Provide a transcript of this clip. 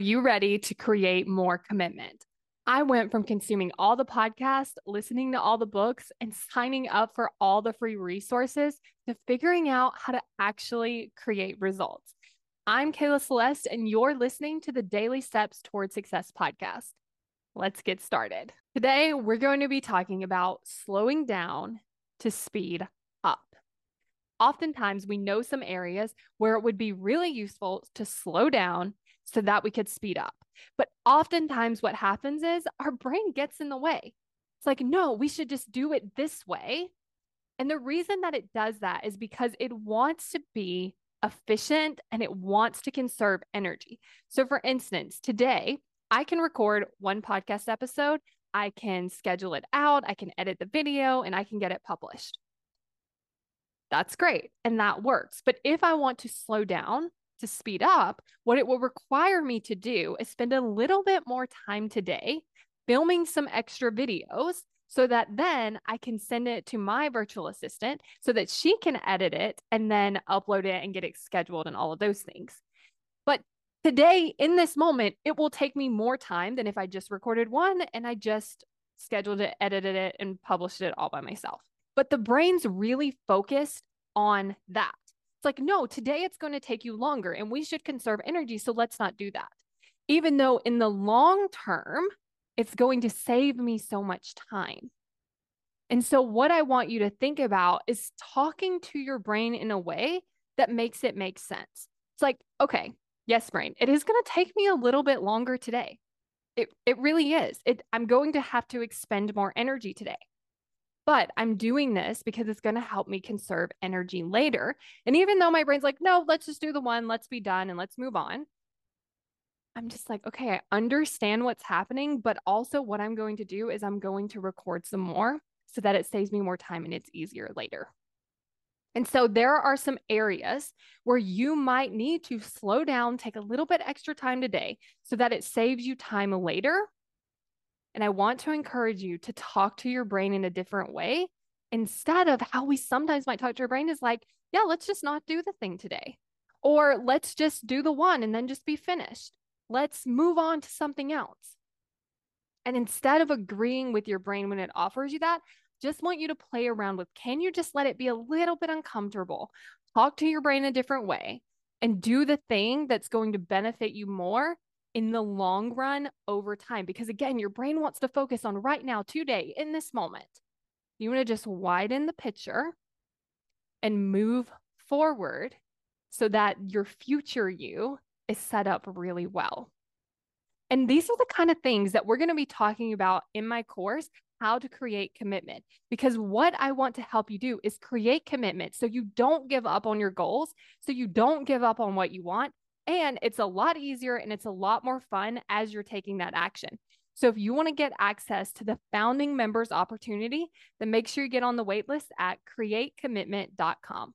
you ready to create more commitment? I went from consuming all the podcasts, listening to all the books, and signing up for all the free resources to figuring out how to actually create results. I'm Kayla Celeste, and you're listening to the Daily Steps Toward Success podcast. Let's get started. Today, we're going to be talking about slowing down to speed up. Oftentimes, we know some areas where it would be really useful to slow down so that we could speed up. But oftentimes, what happens is our brain gets in the way. It's like, no, we should just do it this way. And the reason that it does that is because it wants to be efficient and it wants to conserve energy. So, for instance, today I can record one podcast episode, I can schedule it out, I can edit the video, and I can get it published. That's great. And that works. But if I want to slow down, to speed up, what it will require me to do is spend a little bit more time today filming some extra videos so that then I can send it to my virtual assistant so that she can edit it and then upload it and get it scheduled and all of those things. But today, in this moment, it will take me more time than if I just recorded one and I just scheduled it, edited it, and published it all by myself. But the brain's really focused on that. It's like, no, today it's going to take you longer and we should conserve energy. So let's not do that. Even though in the long term, it's going to save me so much time. And so, what I want you to think about is talking to your brain in a way that makes it make sense. It's like, okay, yes, brain, it is going to take me a little bit longer today. It, it really is. It, I'm going to have to expend more energy today. But I'm doing this because it's going to help me conserve energy later. And even though my brain's like, no, let's just do the one, let's be done and let's move on. I'm just like, okay, I understand what's happening, but also what I'm going to do is I'm going to record some more so that it saves me more time and it's easier later. And so there are some areas where you might need to slow down, take a little bit extra time today so that it saves you time later and I want to encourage you to talk to your brain in a different way instead of how we sometimes might talk to our brain is like, yeah, let's just not do the thing today. Or let's just do the one and then just be finished. Let's move on to something else. And instead of agreeing with your brain when it offers you that, just want you to play around with can you just let it be a little bit uncomfortable? Talk to your brain a different way and do the thing that's going to benefit you more in the long run over time. Because again, your brain wants to focus on right now, today, in this moment. You want to just widen the picture and move forward so that your future you is set up really well. And these are the kind of things that we're going to be talking about in my course how to create commitment. Because what I want to help you do is create commitment so you don't give up on your goals, so you don't give up on what you want, and it's a lot easier and it's a lot more fun as you're taking that action. So if you want to get access to the founding members opportunity, then make sure you get on the waitlist at createcommitment.com.